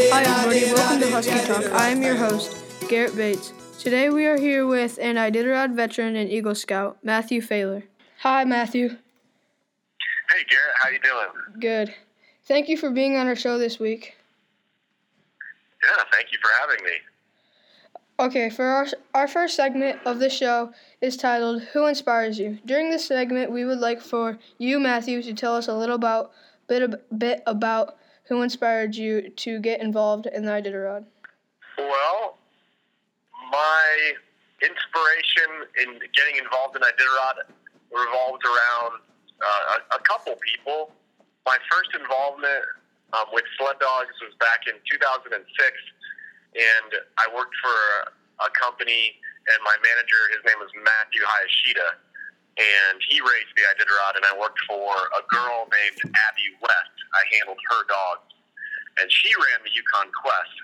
Hi, everybody. Welcome to Husky Talk. I am your host, Garrett Bates. Today we are here with an Iditarod veteran and Eagle Scout, Matthew Failor. Hi, Matthew. Hey, Garrett. How you doing? Good. Thank you for being on our show this week. Yeah, thank you for having me. Okay, for our, our first segment of the show is titled Who Inspires You? During this segment, we would like for you, Matthew, to tell us a little about bit, bit about who inspired you to get involved in the Iditarod. Well, my inspiration in getting involved in Iditarod revolved around uh, a, a couple people. My first involvement um, with Sled Dogs was back in 2006 and I worked for a company, and my manager, his name was Matthew Hayashida, and he raced the Iditarod, and I worked for a girl named Abby West. I handled her dogs, and she ran the Yukon Quest.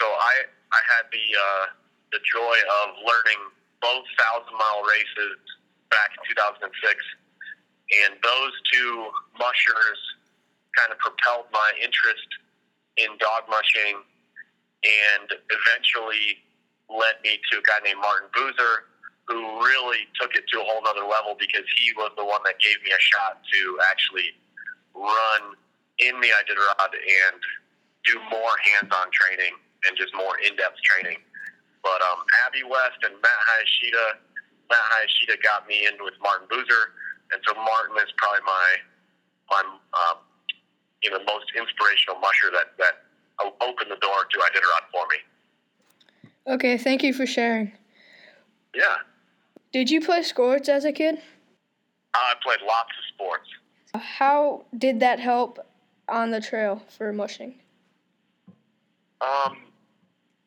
So I I had the uh, the joy of learning both thousand mile races back in 2006, and those two mushers kind of propelled my interest in dog mushing and eventually led me to a guy named Martin Buser, who really took it to a whole other level because he was the one that gave me a shot to actually run in the Iditarod and do more hands-on training and just more in-depth training. But um, Abby West and Matt Hayashida, Matt Hayashida got me in with Martin Buser, and so Martin is probably my my um, you know most inspirational musher that that opened the door to Iditarod for me. Okay, thank you for sharing. Yeah. Did you play sports as a kid? I played lots of sports. How did that help on the trail for mushing? Um,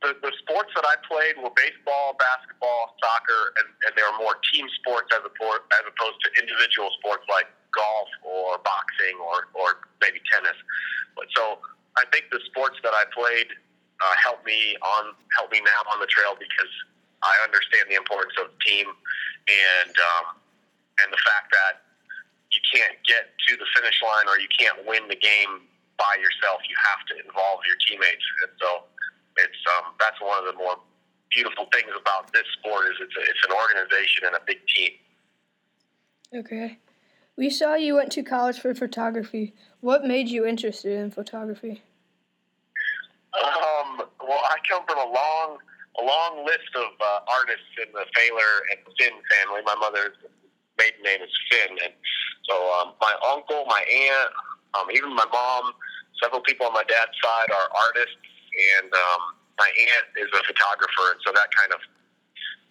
the, the sports that I played were baseball, basketball, soccer, and, and they were more team sports as, opposed, as opposed to individual sports like golf or boxing or, or maybe tennis. But so I think the sports that I played uh, helped me on help me now on the trail because I understand the importance of team and um, and the fact that can't get to the finish line or you can't win the game by yourself. You have to involve your teammates, and so it's um, that's one of the more beautiful things about this sport is it's a, it's an organization and a big team. Okay. We saw you went to college for photography. What made you interested in photography? Um, well, I come from a long, a long list of uh, artists in the Failor and Finn family. My mother's maiden name is Finn, and so um, my uncle, my aunt, um, even my mom, several people on my dad's side are artists, and um, my aunt is a photographer, and so that kind of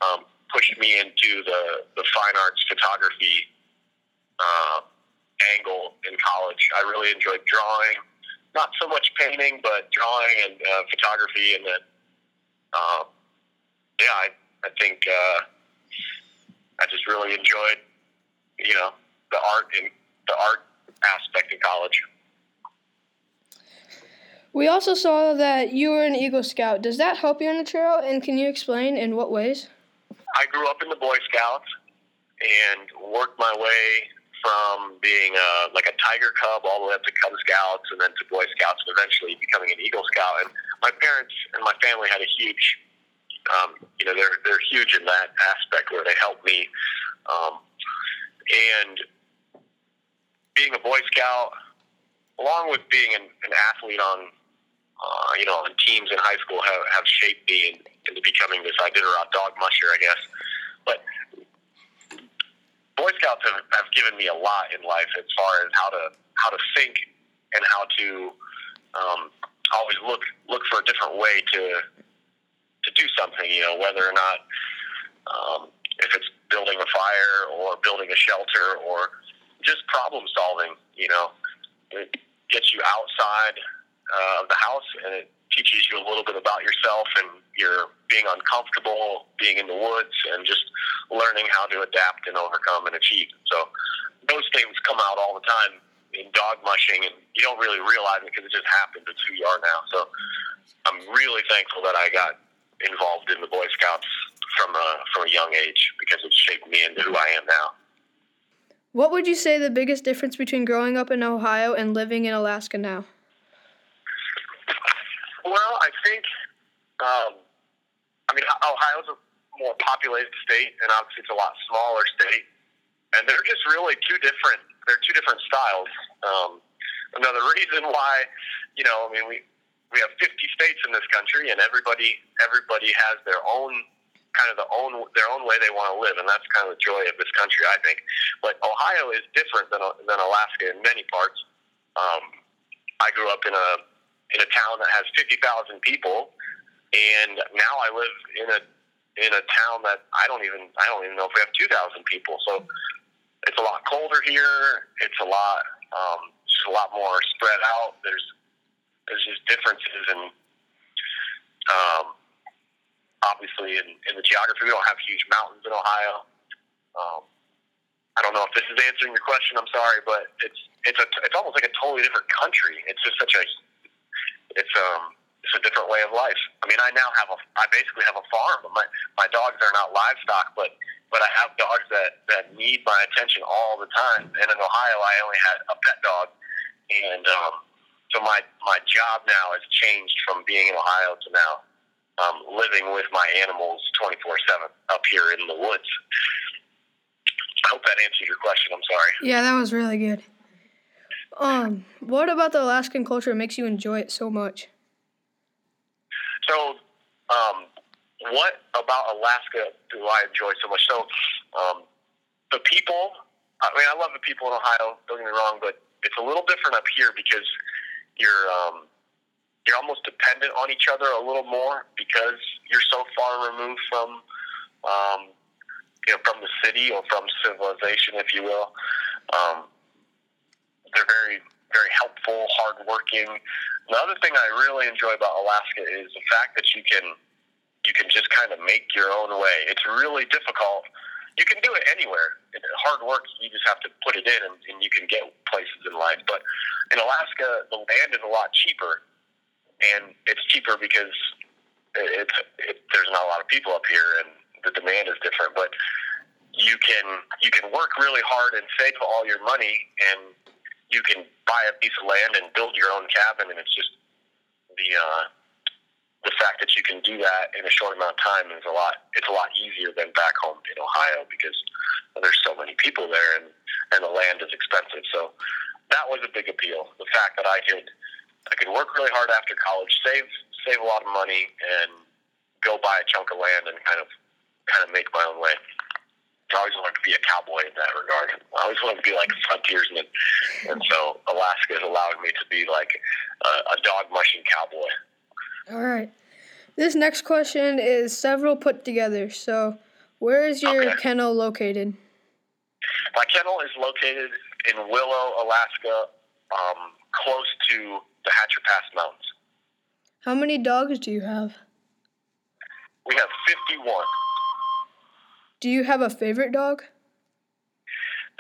um, pushed me into the the fine arts photography uh, angle in college. I really enjoyed drawing, not so much painting, but drawing and uh, photography, and then uh, yeah, I I think uh, I just really enjoyed you know the art in the art aspect in college. We also saw that you were an Eagle Scout. Does that help you on the trail, and can you explain in what ways? I grew up in the Boy Scouts and worked my way from being a, like a Tiger Cub all the way up to Cub Scouts and then to Boy Scouts and eventually becoming an Eagle Scout. And my parents and my family had a huge, um, you know, they're they're huge in that aspect where they helped me. Um, and being a Boy Scout, along with being an, an athlete on, uh, you know, on teams in high school, have, have shaped me into becoming this Iditarod dog musher, I guess. But Boy Scouts have, have given me a lot in life as far as how to how to think and how to um, always look look for a different way to to do something. You know, whether or not um, if it's building a fire or building a shelter or just problem solving. You know, it gets you outside uh, of the house and it teaches you a little bit about yourself and your being uncomfortable, being in the woods, and just learning how to adapt and overcome and achieve. So those things come out all the time in dog mushing, and you don't really realize it because it just happens. It's who you are now. So I'm really thankful that I got involved in the Boy Scouts from a, from a young age because it shaped me into who I am now. What would you say the biggest difference between growing up in Ohio and living in Alaska now? Well, I think, um, I mean, Ohio's a more populated state, and obviously it's a lot smaller state, and they're just really two different. They're two different styles. Um, another reason why, you know, I mean, we we have 50 states in this country, and everybody everybody has their own kind of the own their own way they want to live, and that's kind of the joy of this country, I think. But Ohio is different than than Alaska in many parts. Um, I grew up in a in a town that has 50,000 people, and now I live in a in a town that I don't even I don't even know if we have 2,000 people. So it's a lot colder here. It's a lot um, just a lot more spread out. There's there's just differences in um, obviously in, in the geography. We don't have huge mountains in Ohio. Um, I don't know if this is answering your question. I'm sorry, but it's it's a it's almost like a totally different country. It's just such a it's um it's a different way of life. I mean, I now have a I basically have a farm. My my dogs are not livestock, but but I have dogs that that need my attention all the time. And in Ohio, I only had a pet dog, and um, so my my job now has changed from being in Ohio to now um, living with my animals 24 7 up here in the woods. I hope that answers your question. I'm sorry. Yeah, that was really good. Um, what about the Alaskan culture makes you enjoy it so much? So, um, what about Alaska do I enjoy so much? So, um, the people. I mean, I love the people in Ohio. Don't get me wrong, but it's a little different up here because you're um, you're almost dependent on each other a little more because you're so far removed from um, you know from the city or from civilization, if you will. Um, they're very very helpful, hardworking. The other thing I really enjoy about Alaska is the fact that you can you can just kind of make your own way. It's really difficult. You can do it anywhere. Hard work, you just have to put it in, and, and you can get places in life. But in Alaska, the land is a lot cheaper, and it's cheaper because it's it, there's not a lot of people up here, and the demand is different. But you can you can work really hard and save all your money, and you can buy a piece of land and build your own cabin, and it's just the uh, the fact that you can do that in a short amount of time is a lot. It's a lot easier than back home in Ohio because there's so many people there, and and the land is expensive. So that was a big appeal. The fact that I could I could work really hard after college, save save a lot of money, and go buy a chunk of land and kind of kind of make my own way. I always wanted to be a cowboy in that regard. I always wanted to be like a frontiersman, and so Alaska is allowing me to be like a, a dog mushing cowboy. All right. This next question is several put together. So, where is your okay. kennel located? My kennel is located in Willow, Alaska, um, close to the Hatcher Pass Mountains. How many dogs do you have? We have 51. Do you have a favorite dog?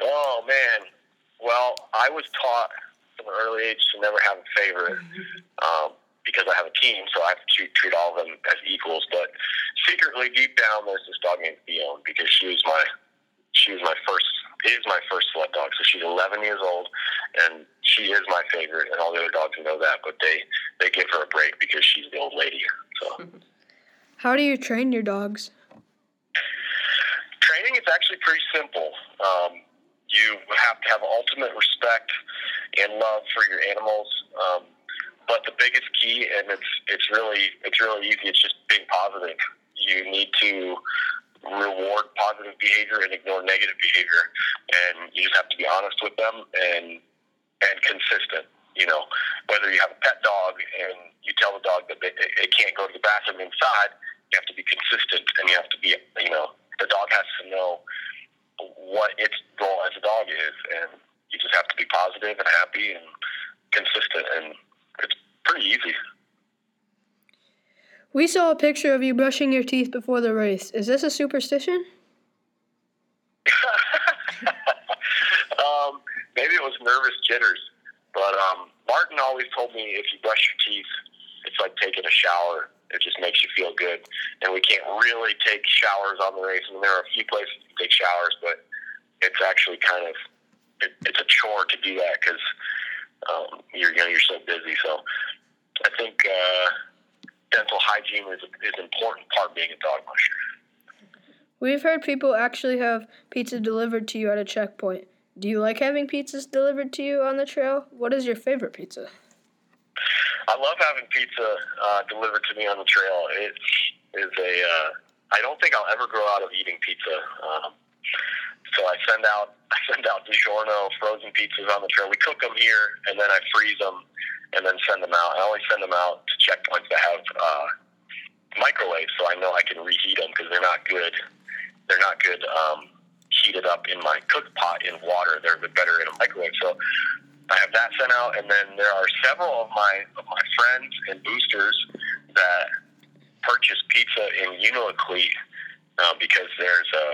Oh, man. Well, I was taught from an early age to never have a favorite um, because I have a team, so I have to treat, treat all of them as equals. But secretly, deep down, there's this dog named Fiona because she was my she was my first is my first sled dog. So she's 11 years old, and she is my favorite, and all the other dogs know that. But they they give her a break because she's the old lady. So. How do you train your dogs? Training is actually pretty simple. Um, you have to have ultimate respect and love for your animals. Um, but the biggest key, and it's it's really it's really easy. It's just being positive. You need to reward positive behavior and ignore negative behavior, and you just have to be honest with them and and consistent. You know, whether you have a pet dog and you tell the dog that they, it can't go to the bathroom inside, you have to be consistent and you have to be, you know, the dog has to know what its role as a dog is, and you just have to be positive and happy and consistent, and it's pretty easy. We saw a picture of you brushing your teeth before the race. Is this a superstition? um, maybe it was nervous jitters. But um, Martin always told me if you brush your teeth, it's like taking a shower. It just makes you feel good. And we can't really take showers on the race. I mean, there are a few places you take showers, but it's actually kind of it, it's a chore to do that because um, you're you know you're so busy. So I think uh, hygiene is is an important part of being a dog musher. We've heard people actually have pizza delivered to you at a checkpoint. Do you like having pizzas delivered to you on the trail? What is your favorite pizza? I love having pizza uh, delivered to me on the trail. It is a. Uh, I don't think I'll ever grow out of eating pizza. Um, so I send out I send out DiGiorno frozen pizzas on the trail. We cook them here, and then I freeze them, and then send them out. I always send them out to checkpoints that have uh, microwaves, so I know I can reheat them because they're not good. They're not good um, heated up in my cook pot in water. They're better in a microwave. So I have that sent out, and then there are several of my of my friends and boosters that purchase pizza in Unalakleet uh, because there's a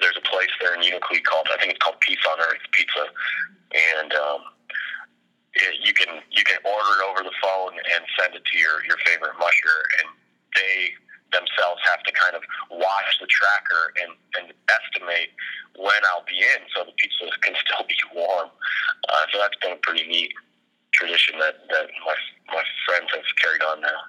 there's a place there in Unalakleet called I think it's called Peace on Earth Pizza, and um, you can you can order it over the phone and send it to your your favorite musher, and they themselves have to kind of watch the tracker and, and estimate when I'll be in, so the pizza can still be warm. Uh, so that's been a pretty neat tradition that that my my friends have carried on now.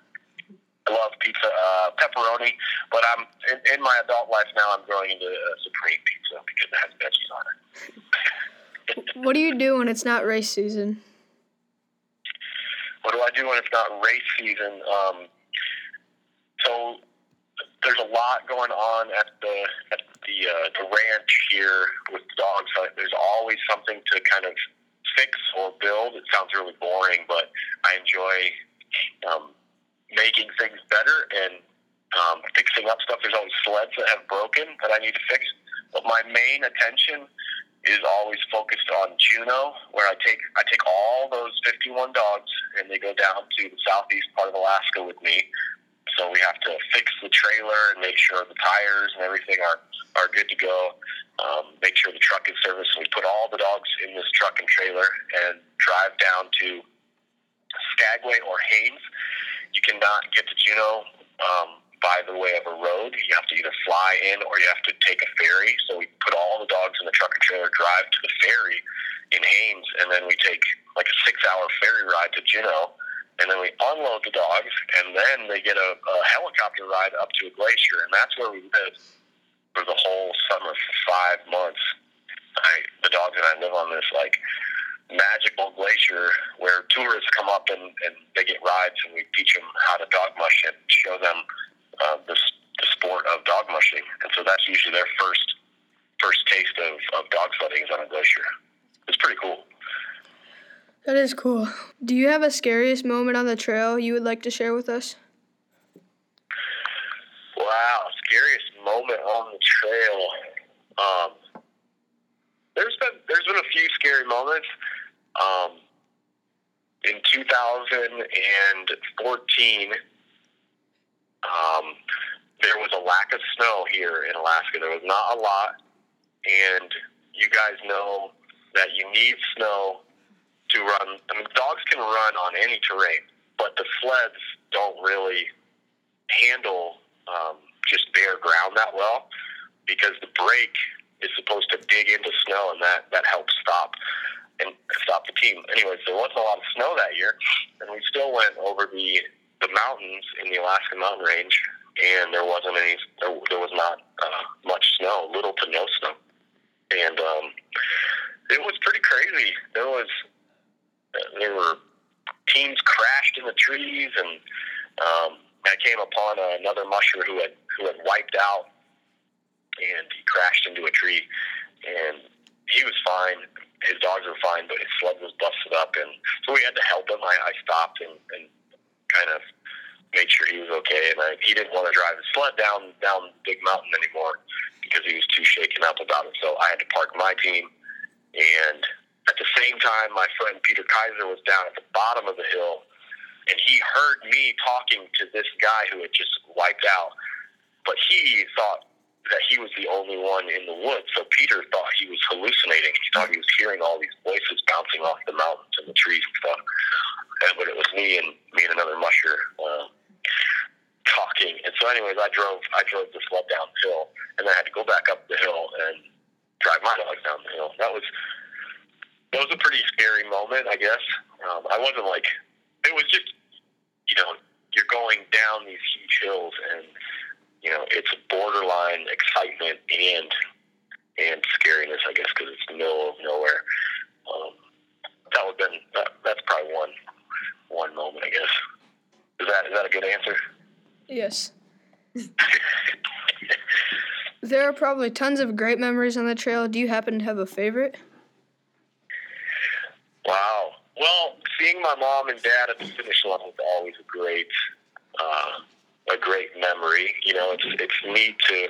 I love pizza, uh, pepperoni, but I'm in, in my adult life now. I'm growing into uh, supreme pizza because it has veggies on it. what do you do when it's not race season? What do I do when it's not race season? Um, so there's a lot going on at the at the uh, the ranch here with the dogs. There's always something to kind of fix or build. It sounds really boring, but I enjoy um, making things better and um, fixing up stuff. There's always sleds that have broken that I need to fix. But my main attention is always focused on Juneau, where I take I take all those 51 dogs and they go down to the southeast part of Alaska with me. So we have to fix the trailer and make sure the tires and everything are are good to go. Um, make sure the truck is serviced. We put all the dogs in this truck and trailer and drive down to Skagway or Haines you cannot get to Juneau um, by the way of a road. You have to either fly in or you have to take a ferry. So we put all the dogs in the truck and trailer, drive to the ferry in Haines, and then we take like a six-hour ferry ride to Juneau, and then we unload the dogs, and then they get a, a helicopter ride up to a glacier, and that's where we lived for the whole summer for five months. I, the dogs and I live on this like magical glacier where tourists come up and, and they get rides and we teach them how to dog mush and show them uh, the, the sport of dog mushing. And so that's usually their first first taste of, of dog sledding is on a glacier. It's pretty cool. That is cool. Do you have a scariest moment on the trail you would like to share with us? Wow, scariest moment on the trail. Um, there's been there's been a few scary moments. Um, in 2014, um, there was a lack of snow here in Alaska. There was not a lot, and you guys know that you need snow to run. I mean, dogs can run on any terrain, but the sleds don't really handle um, just bare ground that well because the brake is supposed to dig into snow, and that that helps stop and stop the team. Anyways, there wasn't a lot of snow that year, and we still went over the the mountains in the Alaska mountain range, and there wasn't any. There, there was not uh, much snow, little to no snow, and um, it was pretty crazy. There was there were teams crashed in the trees, and um, I came upon another musher who had who had wiped out, and he crashed into a tree, and he was fine his dogs were fine, but his sled was busted up, and so we had to help him. I, I stopped and, and kind of made sure he was okay, and I, he didn't want to drive his sled down down Big Mountain anymore because he was too shaken up about it. So I had to park my team, and at the same time, my friend Peter Kaiser was down at the bottom of the hill, and he heard me talking to this guy who had just wiped out, but he thought that he was the only one in the woods. So Peter thought he was hallucinating. He thought he was hearing all these voices bouncing off the mountains and the trees and stuff. And, but it was me and and another musher uh, talking. And so, anyways, I drove I drove the sled down the hill, and I had to go back up the hill and drive my dog down the hill. That was that was a pretty scary moment, I guess. Um, I wasn't like it was just you know you're going down these huge hills, and you know, it's borderline excitement and and scariness, I guess, because it's the middle of nowhere. Um, that would been that, that's probably one one moment, I guess. Is that is that a good answer? Yes. there are probably tons of great memories on the trail. Do you happen to have a favorite? Wow. Well, seeing my mom and dad at the finish line was always a great, uh, a great memory. You know, it's it's neat to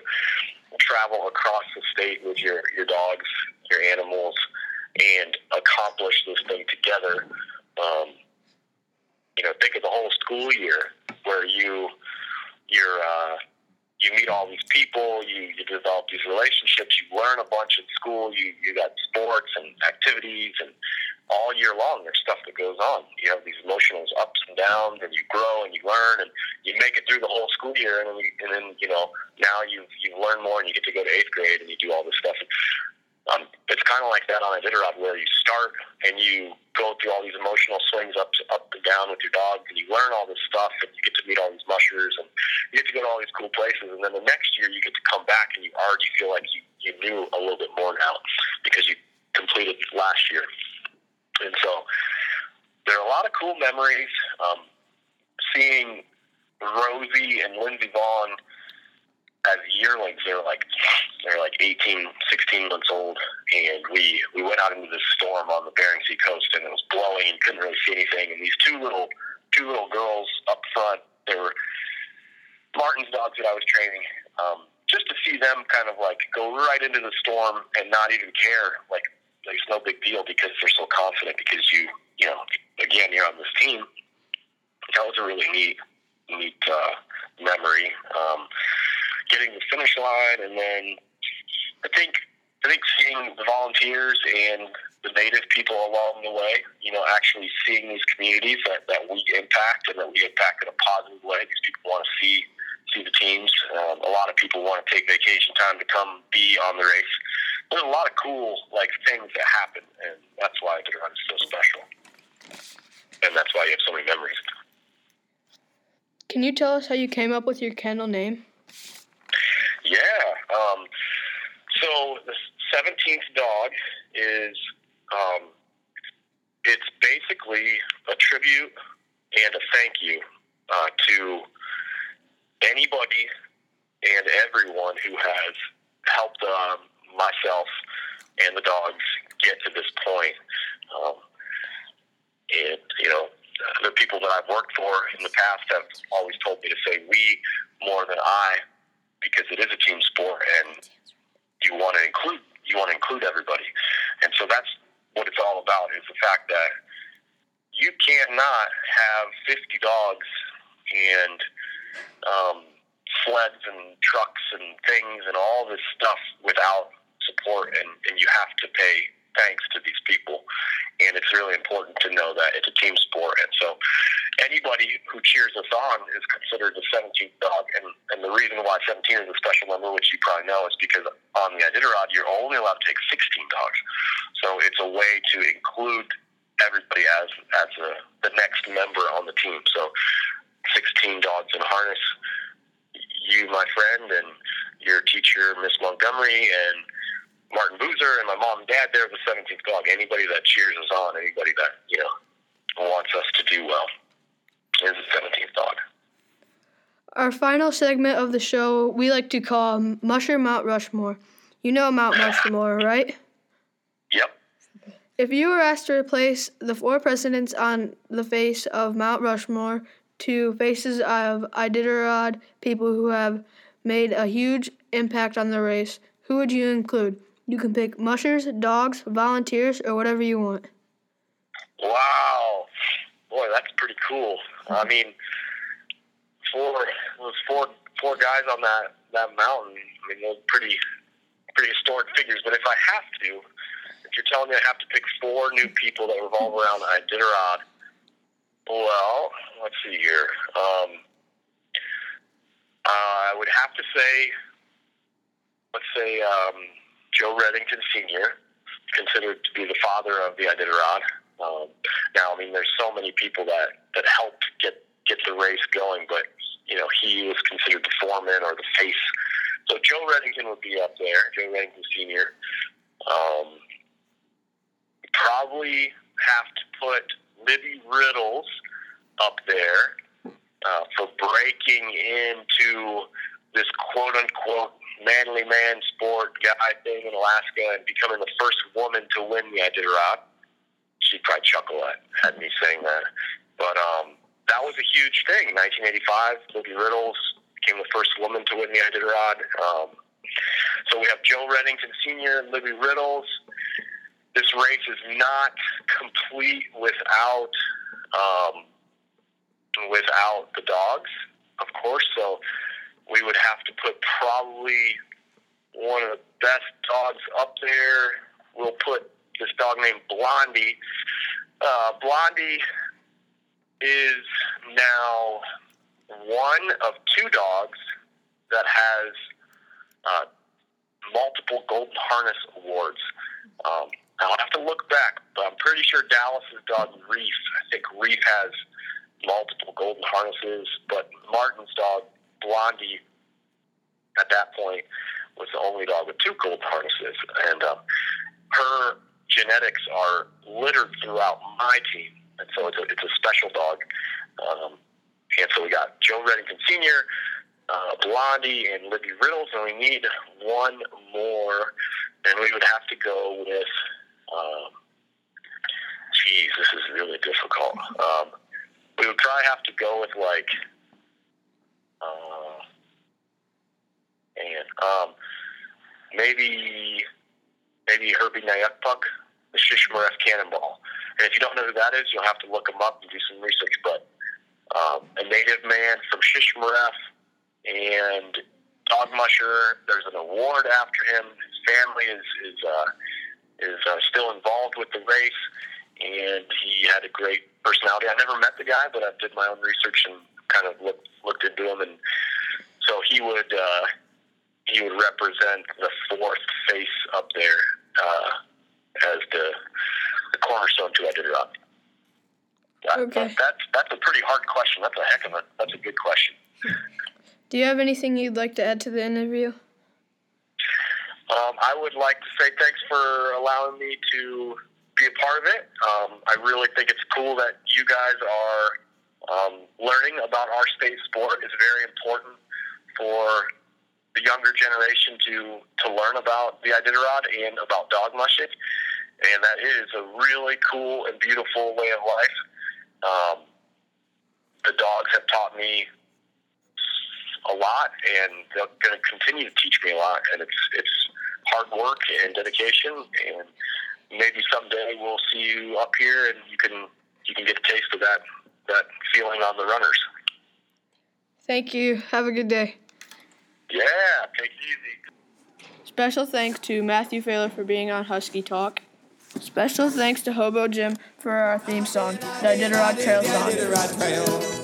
travel across the state with your your dogs, your animals, and accomplish this thing together. Um, you know, think of the whole school year where you you're uh, you meet all these people, you, you develop these relationships, you learn a bunch in school, you you got sports and activities and all year long there's stuff that goes on. You have these emotional ups and downs and you grow and you learn and you make it through the whole school year and then, and then you know, now you've you've learned more and you get to go to eighth grade and you do all this stuff. Um, it's kind of like that on a Iditarod, where you start and you go through all these emotional swings up up and down with your dog, and you learn all this stuff, and you get to meet all these mushers, and you get to go to all these cool places. And then the next year, you get to come back, and you already feel like you, you knew a little bit more now because you completed last year. And so there are a lot of cool memories. Um, seeing Rosie and Lindsey Vaughn as yearlings, they were like they're like 18, 16 months old, and we we went out into this storm on the Bering Sea coast, and it was blowing, and couldn't really see anything. And these two little two little girls up front, they were Martin's dogs that I was training. Um, just to see them kind of like go right into the storm and not even care, like it's no big deal because they're so confident. Because you, you know, again, you're on this team. That was a really neat, neat uh, memory. Um, getting the finish line, and then I think I think seeing the volunteers and the native people along the way, you know, actually seeing these communities that, that we impact and that we impact in a positive way. These people want to see see the teams. Um, a lot of people want to take vacation time to come be on the race. There's a lot of cool like things that happen, and that's why the run is so special, and that's why you have so many memories. Can you tell us how you came up with your kennel name? Yeah. Um, so the seventeenth dog is um, it's basically a tribute and a thank you uh, to anybody and everyone who has helped um, myself and the dogs get to this point. Um, and you know, the people that I've worked for in the past have always told me to say we more than I because it is a team sport and you want to include you want to include everybody. And so that's what it's all about is the fact that you cannot have 50 dogs and um, sleds and trucks and things and all this stuff without support, and, and you have to pay thanks to these people. And it's really important to know that it's a team sport. And so anybody who cheers us on is considered the 17th dog. And, and the reason why 17 is a special number, which you probably know, is because on the Iditarod, you're only allowed to take 16 dogs. So it's a way to include everybody as as a, the next member on the team. So 16 dogs in harness. You, my friend, and your teacher, Miss Montgomery, and Martin Buser, and my mom and dad. They're the 17th dog. Anybody that cheers us on, anybody that you know wants us to do well, is the 17th dog. Our final segment of the show we like to call Musher Mount Rushmore. You know Mount Rushmore, right? Yep. If you were asked to replace the four presidents on the face of Mount Rushmore to faces of Iditarod, people who have made a huge impact on the race, who would you include? You can pick mushers, dogs, volunteers, or whatever you want. Wow, boy, that's pretty cool. I mean, four those four four guys on that that mountain. I mean, those pretty pretty historic figures. But if I have to, if you're telling me I have to pick four new people that revolve around Iditarod, well, let's see here. Um, uh, I would have to say, let's say um, Joe Redington Sr., considered to be the father of the Iditarod. Um, now, I mean, there's so many people that that get the race going, but you know, he was considered the foreman or the face. So Joe Redington would be up there, Joe Redington Sr. Um, probably have to put Libby Riddles up there uh, for breaking into this quote unquote manly man sport guy thing in Alaska and becoming the first woman to win the Iditarod. She'd probably chuckle at, at me saying that. But um, that was a huge thing. 1985, Libby Riddles became the first woman to win the Iditarod. Um, so we have Joe Redington Sr. and Libby Riddles. This race is not complete without um, without the dogs, of course. So we would have to put probably one of the best dogs up there. We'll put this dog named Blondie. Uh, Blondie is now one of two dogs that has uh, multiple Golden Harness awards. Um, I'll have to look back, but I'm pretty sure Dallas's dog Reef. I think Reef has multiple Golden Harnesses, but Martin's dog Blondie at that point was the only dog with two gold harnesses, and um, her genetics are littered throughout my team, and so it's a, it's a special dog. Um, and so we got Joe Redington Sr., uh, Blondie, and Libby Riddles, and we need one more, and we would have to go with. Um, geez, this is really difficult. Um, we would probably have to go with like uh, and um, maybe maybe Herbie Nayokpuk, the Shishmaref Cannonball. And if you don't know who that is, you'll have to look him up and do some research. But um, a native man from Shishmaref and Dog Musher. There's an award after him. His family is is uh, is uh, still involved with the race, and he had a great personality. I never met the guy, but I did my own research and kind of looked looked into him, and so he would uh, he would represent the fourth face up there uh, as the, the cornerstone to Iditarod. That, okay. That, that's that's a pretty hard question. That's a heck of a that's a good question. Do you have anything you'd like to add to the interview? Um, I would like to say thanks for allowing me to be a part of it. Um, I really think it's cool that you guys are um, learning about our state sport It's very important for the younger generation to to learn about the Iditarod and about dog mushing, and that is a really cool and beautiful way of life. Um, the dogs have taught me a lot, and they're going to continue to teach me a lot. And it's it's hard work and dedication, and maybe someday we'll see you up here, and you can you can get a taste of that that feeling on the runners. Thank you. Have a good day. Yeah, take it easy. Special thanks to Matthew Failor for being on Husky Talk. Special thanks to Hobo Jim for our theme song, the Iditarod Trail song.